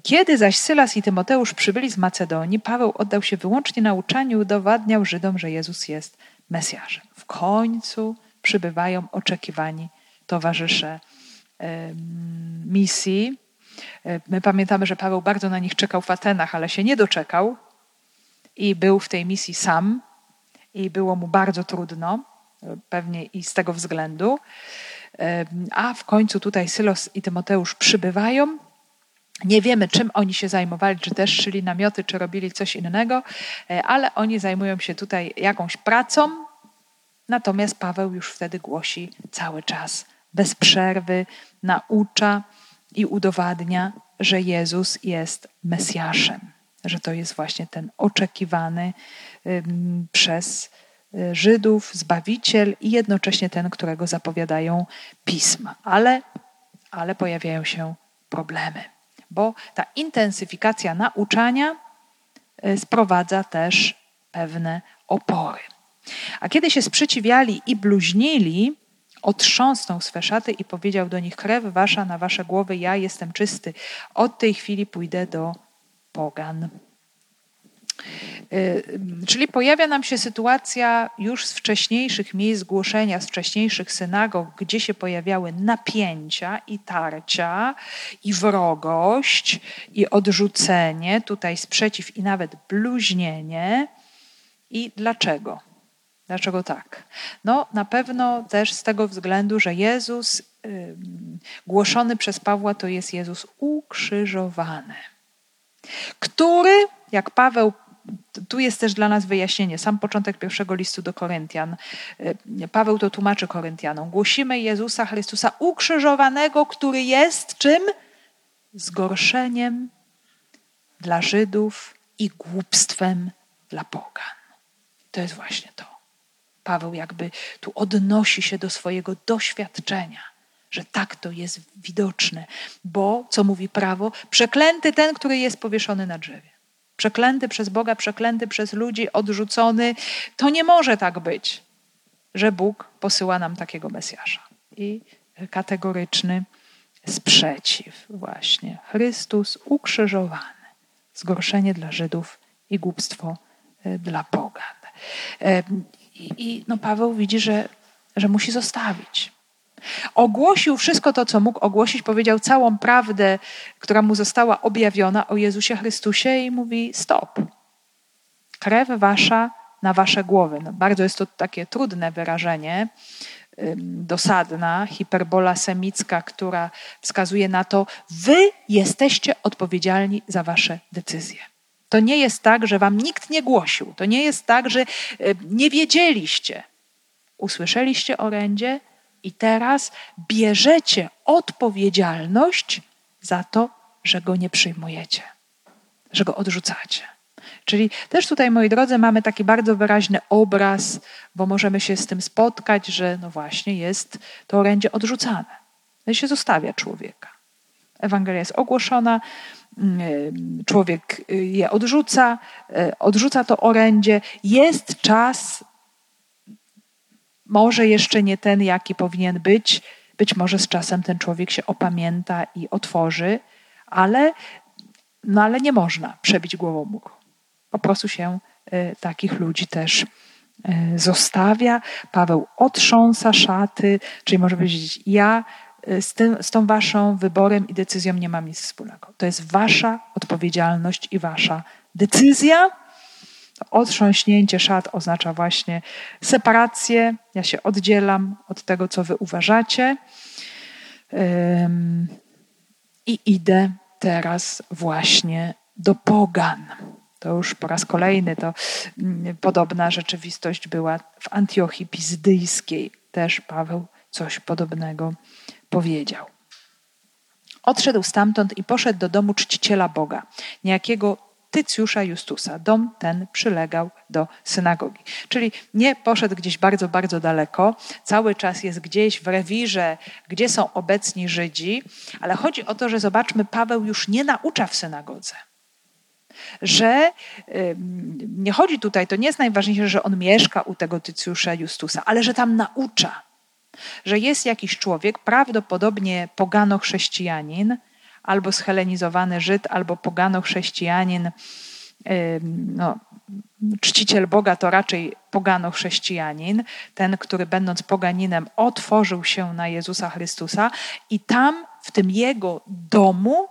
Kiedy zaś Sylas i Tymoteusz przybyli z Macedonii, Paweł oddał się wyłącznie nauczaniu i udowadniał Żydom, że Jezus jest Mesjaszem. W końcu przybywają oczekiwani towarzysze misji. My pamiętamy, że Paweł bardzo na nich czekał w Atenach, ale się nie doczekał i był w tej misji sam i było mu bardzo trudno, pewnie i z tego względu. A w końcu tutaj Sylos i Tymoteusz przybywają. Nie wiemy, czym oni się zajmowali, czy też szyli namioty, czy robili coś innego, e, ale oni zajmują się tutaj jakąś pracą. Natomiast Paweł już wtedy głosi cały czas, bez przerwy, naucza i udowadnia, że Jezus jest Mesjaszem że to jest właśnie ten oczekiwany przez y, Żydów Zbawiciel i jednocześnie ten, którego zapowiadają pisma. Ale, ale pojawiają się problemy, bo ta intensyfikacja nauczania y, sprowadza też pewne opory. A kiedy się sprzeciwiali i bluźnili, otrząsnął swe szaty i powiedział do nich: Krew wasza na wasze głowy, ja jestem czysty. Od tej chwili pójdę do pogan. Y, czyli pojawia nam się sytuacja już z wcześniejszych miejsc głoszenia, z wcześniejszych synagog, gdzie się pojawiały napięcia i tarcia, i wrogość, i odrzucenie, tutaj sprzeciw i nawet bluźnienie. I dlaczego? Dlaczego tak? No, na pewno też z tego względu, że Jezus, głoszony przez Pawła, to jest Jezus ukrzyżowany który, jak Paweł tu jest też dla nas wyjaśnienie, sam początek pierwszego listu do Koryntian. E, Paweł to tłumaczy Koryntianom. Głosimy Jezusa Chrystusa ukrzyżowanego, który jest czym? Zgorszeniem dla Żydów i głupstwem dla pogan. To jest właśnie to. Paweł jakby tu odnosi się do swojego doświadczenia że tak to jest widoczne, bo, co mówi prawo, przeklęty ten, który jest powieszony na drzewie. Przeklęty przez Boga, przeklęty przez ludzi, odrzucony. To nie może tak być, że Bóg posyła nam takiego Mesjasza. I kategoryczny sprzeciw, właśnie. Chrystus ukrzyżowany. Zgorszenie dla Żydów i głupstwo e, dla pogan. E, i no Paweł widzi, że, że musi zostawić. Ogłosił wszystko to, co mógł ogłosić, powiedział całą prawdę, która mu została objawiona o Jezusie Chrystusie i mówi: Stop. Krew wasza na wasze głowy. No, bardzo jest to takie trudne wyrażenie, dosadna, hiperbola semicka, która wskazuje na to, wy jesteście odpowiedzialni za wasze decyzje. To nie jest tak, że wam nikt nie głosił. To nie jest tak, że nie wiedzieliście. Usłyszeliście orędzie, i teraz bierzecie odpowiedzialność za to, że go nie przyjmujecie, że go odrzucacie. Czyli też tutaj, moi drodzy, mamy taki bardzo wyraźny obraz, bo możemy się z tym spotkać, że no właśnie jest to orędzie odrzucane. No się zostawia człowieka. Ewangelia jest ogłoszona, mm, człowiek je odrzuca, e, odrzuca to orędzie. Jest czas może jeszcze nie ten, jaki powinien być. Być może z czasem ten człowiek się opamięta i otworzy, ale, no ale nie można przebić głową muru. Po prostu się y, takich ludzi też y, zostawia. Paweł otrząsa szaty, czyli może powiedzieć, ja y, z, tym, z tą waszą wyborem i decyzją nie mam nic wspólnego. To jest wasza odpowiedzialność i wasza decyzja. Otrząśnięcie szat oznacza właśnie separację. Ja się oddzielam od tego, co wy uważacie. I idę teraz właśnie do pogan. To już po raz kolejny to mm, podobna rzeczywistość była w Antiochii Pizdyjskiej. Też Paweł coś podobnego powiedział. Odszedł stamtąd i poszedł do domu czciciela Boga, niejakiego Tycjusza Justusa. Dom ten przylegał do synagogi. Czyli nie poszedł gdzieś bardzo, bardzo daleko, cały czas jest gdzieś w rewirze, gdzie są obecni Żydzi, ale chodzi o to, że zobaczmy, Paweł już nie naucza w synagodze że nie chodzi tutaj, to nie jest najważniejsze, że on mieszka u tego Tycjusza Justusa, ale że tam naucza, że jest jakiś człowiek, prawdopodobnie pogano-chrześcijanin, albo schelenizowany Żyd, albo pogano-chrześcijanin, no, czciciel Boga to raczej pogano-chrześcijanin, ten, który będąc poganinem otworzył się na Jezusa Chrystusa i tam, w tym jego domu,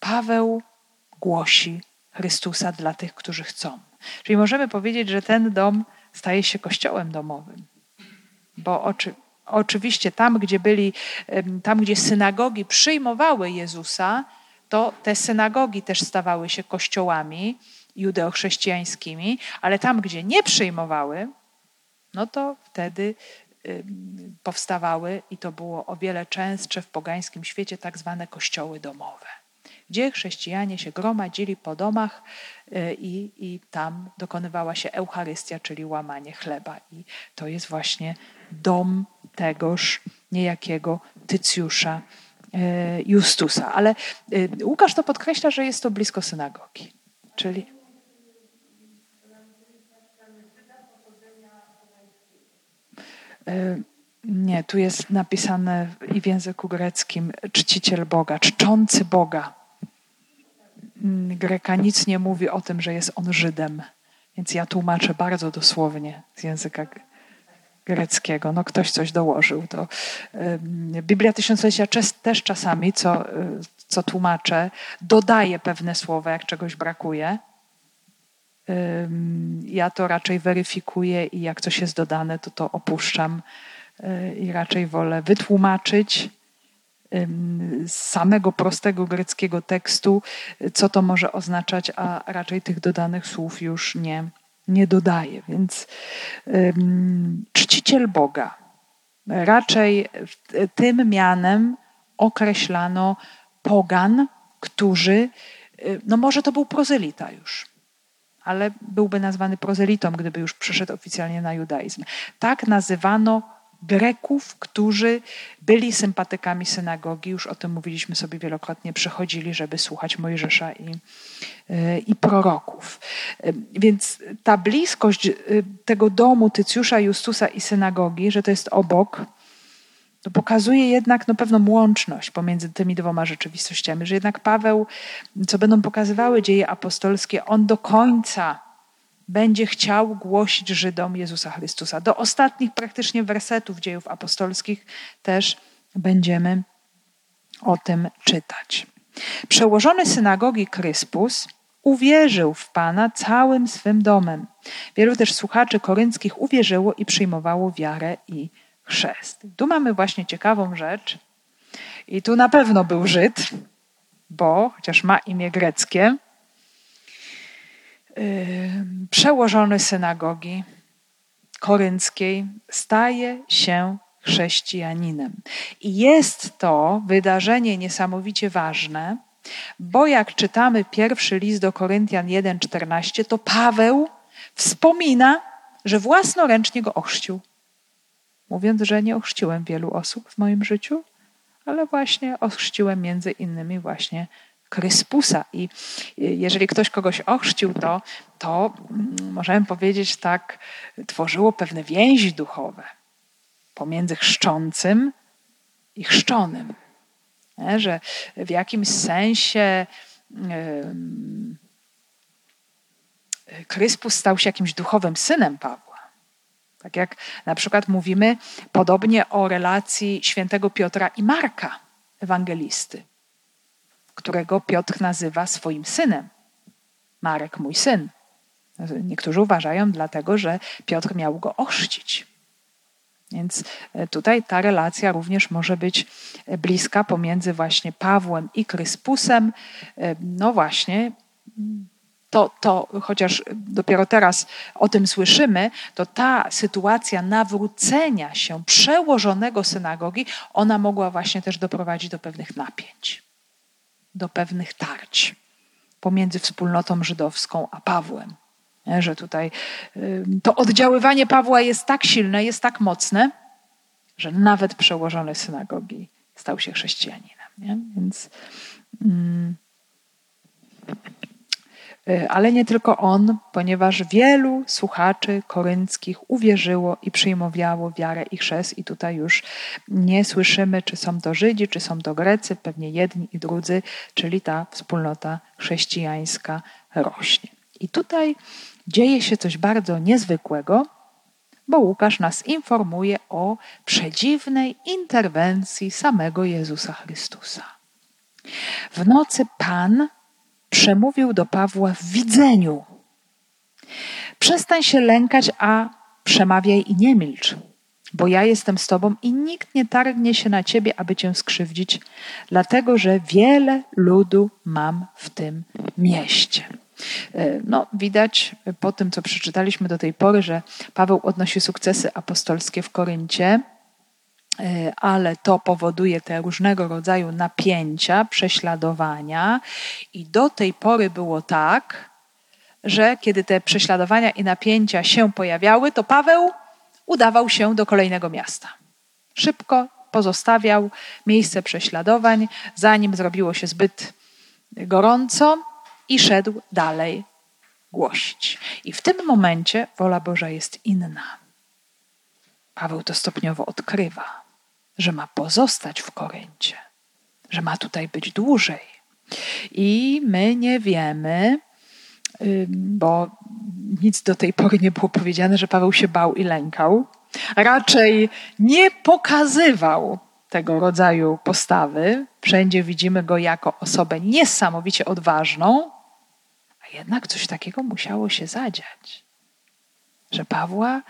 Paweł głosi Chrystusa dla tych, którzy chcą. Czyli możemy powiedzieć, że ten dom staje się kościołem domowym. Bo oczy, oczywiście tam, gdzie byli, tam, gdzie synagogi przyjmowały Jezusa, to te synagogi też stawały się kościołami judeochrześcijańskimi, ale tam, gdzie nie przyjmowały, no to wtedy powstawały, i to było o wiele częstsze w pogańskim świecie, tak zwane kościoły domowe gdzie chrześcijanie się gromadzili po domach e, i, i tam dokonywała się Eucharystia, czyli łamanie chleba. I to jest właśnie dom tegoż niejakiego Tycjusza e, Justusa. Ale e, Łukasz to podkreśla, że jest to blisko synagogi. Czyli nie, tu jest napisane i w języku greckim czciciel Boga, czczący Boga. Mm, Greka nic nie mówi o tym, że jest on Żydem. Więc ja tłumaczę bardzo dosłownie z języka greckiego. No ktoś coś dołożył. To Biblia Tysiąclecia też czasami, co, y, co tłumaczę, dodaje pewne słowa, jak czegoś brakuje. Ja to raczej weryfikuję i jak coś jest dodane, to to opuszczam y, i raczej wolę wytłumaczyć z samego prostego greckiego tekstu, co to może oznaczać, a raczej tych dodanych słów już nie, nie dodaje. Więc czciciel Boga. Raczej tym mianem określano pogan, którzy, y, no może to był prozelita już, ale byłby nazwany prozelitą, gdyby już przyszedł oficjalnie na judaizm. Tak nazywano Greków, którzy byli sympatykami synagogi, już o tym mówiliśmy sobie wielokrotnie, przychodzili, żeby słuchać Mojżesza i, e, i proroków. E, więc ta bliskość e, tego domu Tycjusza, Justusa i synagogi, że to jest obok, to pokazuje jednak no, pewną łączność pomiędzy tymi dwoma rzeczywistościami, że jednak Paweł, co będą pokazywały dzieje apostolskie, on do końca będzie chciał głosić Żydom Jezusa Chrystusa. Do ostatnich praktycznie wersetów dziejów apostolskich też będziemy o tym czytać. Przełożony synagogi Kryspus uwierzył w Pana całym swym domem. Wielu też słuchaczy korynckich uwierzyło i przyjmowało wiarę i chrzest. Tu mamy właśnie ciekawą rzecz. I tu na pewno był Żyd, bo chociaż ma imię greckie, przełożony synagogi korynckiej staje się chrześcijaninem. I jest to wydarzenie niesamowicie ważne, bo jak czytamy pierwszy list do Koryntian 1:14, to Paweł wspomina, że własnoręcznie go ochrzcił. Mówiąc, że nie ochrzciłem wielu osób w moim życiu, ale właśnie ochrzciłem między innymi właśnie Kryspusa. I jeżeli ktoś kogoś ochrzcił, to, to mm, możemy powiedzieć tak, tworzyło pewne więzi duchowe pomiędzy chrzczącym i chrzczonym. Nie? Że w jakimś sensie Kryspus stał się jakimś duchowym synem Pawła. Tak jak na przykład mówimy podobnie o relacji świętego Piotra i Marka, ewangelisty którego Piotr nazywa swoim synem. Marek, mój syn. Niektórzy uważają dlatego, że Piotr miał go ochrzcić. Więc e, tutaj ta relacja również może być e, bliska pomiędzy właśnie Pawłem i Kryspusem. E, no właśnie to, to chociaż dopiero teraz o tym słyszymy, to ta sytuacja nawrócenia się przełożonego synagogi, ona mogła właśnie też doprowadzić do pewnych napięć, do pewnych tarć pomiędzy wspólnotą żydowską a Pawłem. Że tutaj to oddziaływanie Pawła jest tak silne, jest tak mocne, że nawet przełożony synagogi stał się chrześcijaninem. Nie? Więc. Mm, y, ale nie tylko on, ponieważ wielu słuchaczy korynckich uwierzyło i przyjmowało wiarę i chrzest, i tutaj już nie słyszymy, czy są to Żydzi, czy są to Grecy, pewnie jedni i drudzy, czyli ta wspólnota chrześcijańska rośnie. I tutaj dzieje się coś bardzo niezwykłego, bo Łukasz nas informuje o przedziwnej interwencji samego Jezusa Chrystusa. W nocy Pan przemówił do Pawła w widzeniu. Przestań się lękać, a przemawiaj i nie milcz, bo ja jestem z tobą i nikt nie targnie się na ciebie, aby cię skrzywdzić, dlatego że wiele ludu mam w tym mieście. E, no, widać po tym, co przeczytaliśmy do tej pory, że Paweł odnosi sukcesy apostolskie w Koryncie, ale to powoduje te różnego rodzaju napięcia, prześladowania, i do tej pory było tak, że kiedy te prześladowania i napięcia się pojawiały, to Paweł udawał się do kolejnego miasta. Szybko pozostawiał miejsce prześladowań, zanim zrobiło się zbyt gorąco, i szedł dalej głosić. I w tym momencie wola Boża jest inna. Paweł to stopniowo odkrywa, że ma pozostać w Koryncie, że ma tutaj być dłużej. I my nie wiemy, bo nic do tej pory nie było powiedziane, że Paweł się bał i lękał. Raczej nie pokazywał tego rodzaju postawy. Wszędzie widzimy go jako osobę niesamowicie odważną, a jednak coś takiego musiało się zadziać. Że Pawła,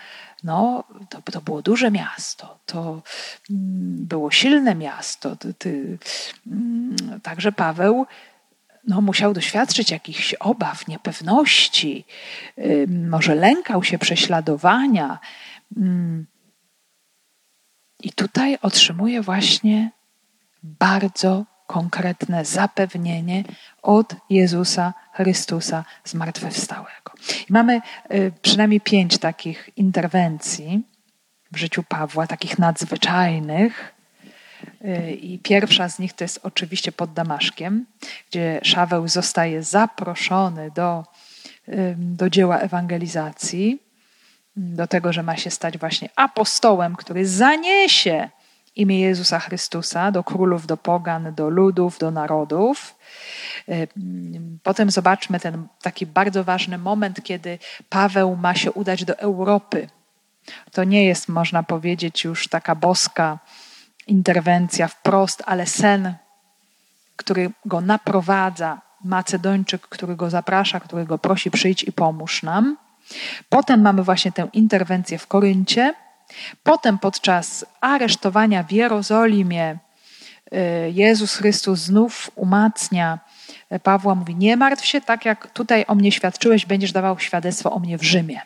no, to, to było duże miasto, to mm, było silne miasto. To, ty, mm, także Paweł no, musiał doświadczyć jakichś obaw, niepewności, może lękał się prześladowania. Mm. I tutaj otrzymuje właśnie bardzo konkretne zapewnienie od Jezusa Chrystusa zmartwychwstałego. I mamy y, przynajmniej pięć takich interwencji w życiu Pawła, takich nadzwyczajnych. Y, I pierwsza z nich to jest oczywiście pod Damaszkiem, gdzie Szaweł zostaje zaproszony do, do dzieła ewangelizacji, do tego, że ma się stać właśnie apostołem, który zaniesie imię Jezusa Chrystusa do królów, do pogan, do ludów, do narodów. E, potem zobaczmy ten taki bardzo ważny moment, kiedy Paweł ma się udać do Europy. To nie jest, można powiedzieć, już taka boska interwencja wprost, ale sen, który go naprowadza, Macedończyk, który go zaprasza, który go prosi: przyjdź i pomóż nam. Potem mamy właśnie tę interwencję w Koryncie. Potem podczas aresztowania w Jerozolimie y, Jezus Chrystus znów umacnia Pawła, mówi: Nie martw się, tak jak tutaj o mnie świadczyłeś, będziesz dawał świadectwo o mnie w Rzymie.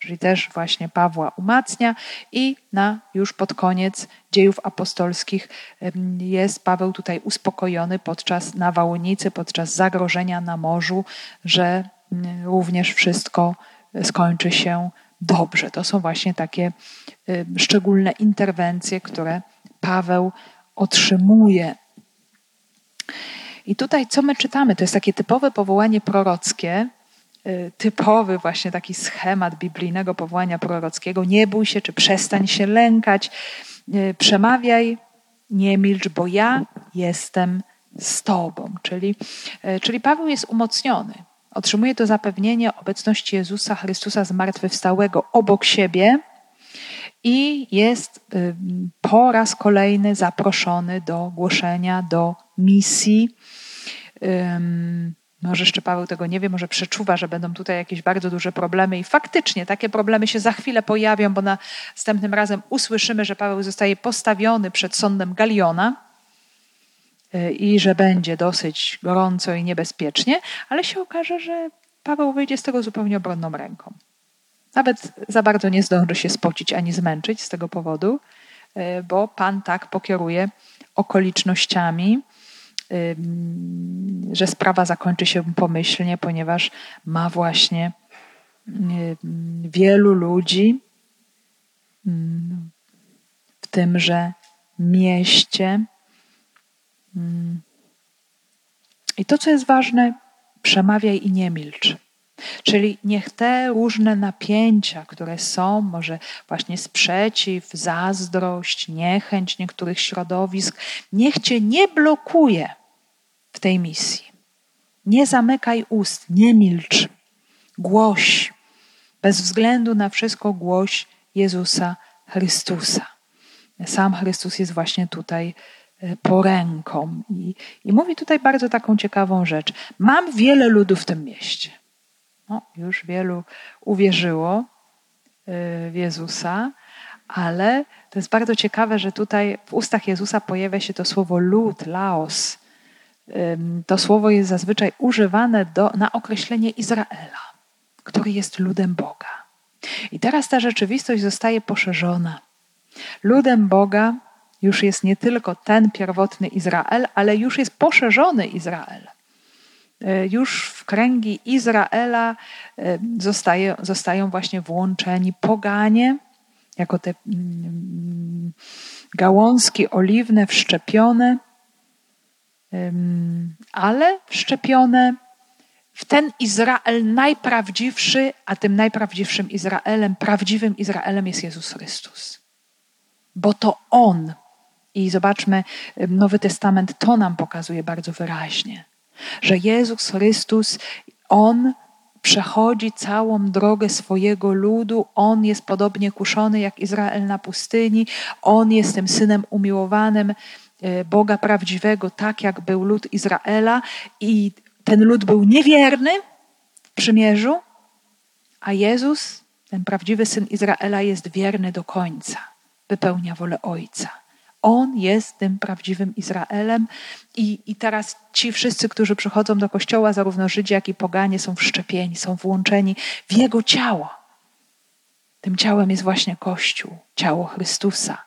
Czyli też właśnie Pawła umacnia i na już pod koniec dziejów apostolskich jest Paweł tutaj uspokojony podczas nawałnicy, podczas zagrożenia na morzu, że również wszystko skończy się dobrze. To są właśnie takie szczególne interwencje, które Paweł otrzymuje. I tutaj co my czytamy? To jest takie typowe powołanie prorockie, y, typowy właśnie taki schemat biblijnego powołania prorockiego. Nie bój się, czy przestań się lękać, y, przemawiaj, nie milcz, bo ja jestem z Tobą. Czyli, y, czyli Paweł jest umocniony. Otrzymuje to zapewnienie obecności Jezusa Chrystusa zmartwychwstałego obok siebie i jest po raz kolejny zaproszony do głoszenia, do misji. Może jeszcze Paweł tego nie wie, może przeczuwa, że będą tutaj jakieś bardzo duże problemy i faktycznie takie problemy się za chwilę pojawią, bo następnym razem usłyszymy, że Paweł zostaje postawiony przed sądem Galiona y, i że będzie dosyć gorąco i niebezpiecznie, ale się okaże, że Paweł wyjdzie z tego zupełnie obronną ręką. Nawet za bardzo nie zdąży się spocić ani zmęczyć z tego powodu, y, bo Pan tak pokieruje okolicznościami, że sprawa zakończy się pomyślnie, ponieważ ma właśnie wielu ludzi w tymże mieście. I to, co jest ważne, przemawiaj i nie milcz. Czyli niech te różne napięcia, które są, może właśnie sprzeciw, zazdrość, niechęć niektórych środowisk, niech cię nie blokuje w tej misji. Nie zamykaj ust, nie milcz. Głoś. Bez względu na wszystko głoś Jezusa Chrystusa. Sam Chrystus jest właśnie tutaj e, poręką. I, I mówi tutaj bardzo taką ciekawą rzecz. Mam wiele ludu w tym mieście. No, już wielu uwierzyło e, w Jezusa, ale to jest bardzo ciekawe, że tutaj w ustach Jezusa pojawia się to słowo lud, laos. To słowo jest zazwyczaj używane do, na określenie Izraela, który jest ludem Boga. I teraz ta rzeczywistość zostaje poszerzona. Ludem Boga już jest nie tylko ten pierwotny Izrael, ale już jest poszerzony Izrael. E, już w kręgi Izraela e, zostaje, zostają właśnie włączeni poganie, jako te mm, gałązki oliwne wszczepione, ale wszczepione w ten Izrael najprawdziwszy, a tym najprawdziwszym Izraelem, prawdziwym Izraelem jest Jezus Chrystus. Bo to On, i zobaczmy, Nowy Testament to nam pokazuje bardzo wyraźnie, że Jezus Chrystus, On przechodzi całą drogę swojego ludu. On jest podobnie kuszony jak Izrael na pustyni. On jest tym synem umiłowanym e, Boga prawdziwego, tak jak był lud Izraela. I ten lud był niewierny w przymierzu, a Jezus, ten prawdziwy syn Izraela, jest wierny do końca, wypełnia wolę Ojca. On jest tym prawdziwym Izraelem i, i teraz ci wszyscy, którzy przychodzą do kościoła, zarówno Żydzi, jak i poganie, są wszczepieni, są włączeni w Jego ciało. Tym ciałem jest właśnie Kościół, ciało Chrystusa.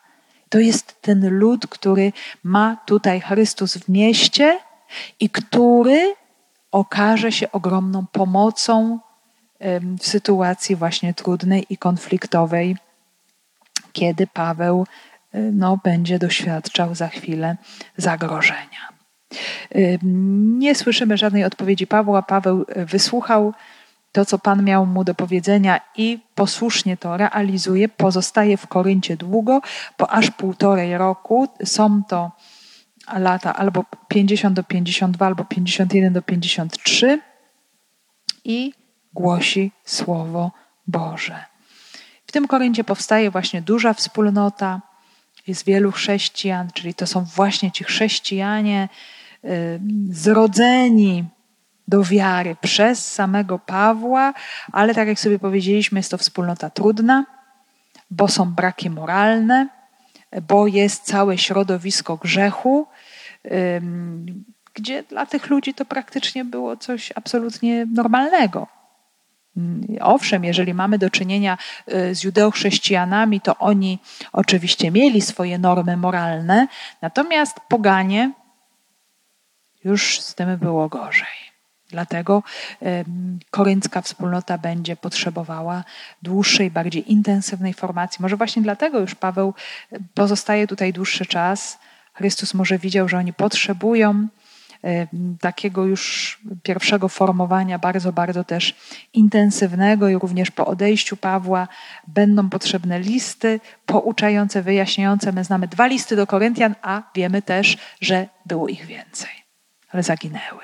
To jest ten lud, który ma tutaj Chrystus w mieście i który okaże się ogromną pomocą w sytuacji właśnie trudnej i konfliktowej, kiedy Paweł no, będzie doświadczał za chwilę zagrożenia. Nie słyszymy żadnej odpowiedzi Pawła. Paweł e, wysłuchał to, co Pan miał mu do powiedzenia i posłusznie to realizuje. Pozostaje w Koryncie długo, bo aż półtorej roku. Są to lata albo 50 do 52, albo 51 do 53 i głosi Słowo Boże. W tym Koryncie powstaje właśnie duża wspólnota, jest wielu chrześcijan, czyli to są właśnie ci chrześcijanie y, zrodzeni do wiary przez samego Pawła, ale tak jak sobie powiedzieliśmy, jest to wspólnota trudna, bo są braki moralne, bo jest całe środowisko grzechu, gdzie dla tych ludzi to praktycznie było coś absolutnie normalnego. Owszem, jeżeli mamy do czynienia y, z judeochrześcijanami, to oni oczywiście mieli swoje normy moralne, natomiast poganie już z tym było gorzej. Dlatego koryncka wspólnota będzie potrzebowała dłuższej, bardziej intensywnej formacji. Może właśnie dlatego już Paweł pozostaje tutaj dłuższy czas. Chrystus może widział, że oni potrzebują takiego już pierwszego formowania, bardzo, bardzo też intensywnego i również po odejściu Pawła będą potrzebne listy pouczające, wyjaśniające. My znamy dwa listy do Koryntian, a wiemy też, że było ich więcej, ale zaginęły.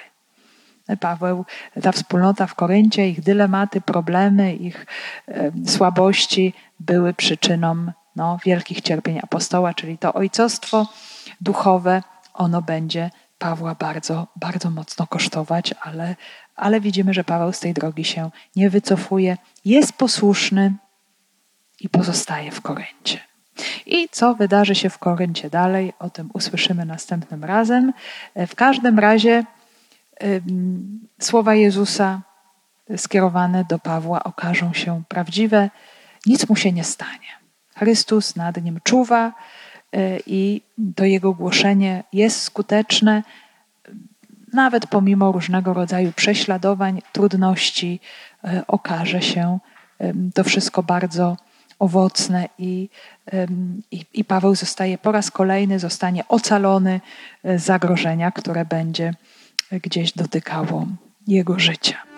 Paweł, ta wspólnota w Koryncie, ich dylematy, problemy, ich słabości były przyczyną no, wielkich cierpień apostoła, czyli to ojcostwo duchowe, ono będzie Pawła bardzo, bardzo mocno kosztować, ale, ale widzimy, że Paweł z tej drogi się nie wycofuje, jest posłuszny i pozostaje w Koryncie. I co wydarzy się w Koryncie dalej, o tym usłyszymy następnym razem. W każdym razie słowa Jezusa skierowane do Pawła okażą się prawdziwe, nic mu się nie stanie. Chrystus nad nim czuwa i to jego głoszenie jest skuteczne, nawet pomimo różnego rodzaju prześladowań, trudności, okaże się to wszystko bardzo owocne i, i, i Paweł zostaje po raz kolejny zostanie ocalony z zagrożenia, które będzie gdzieś dotykało jego życia.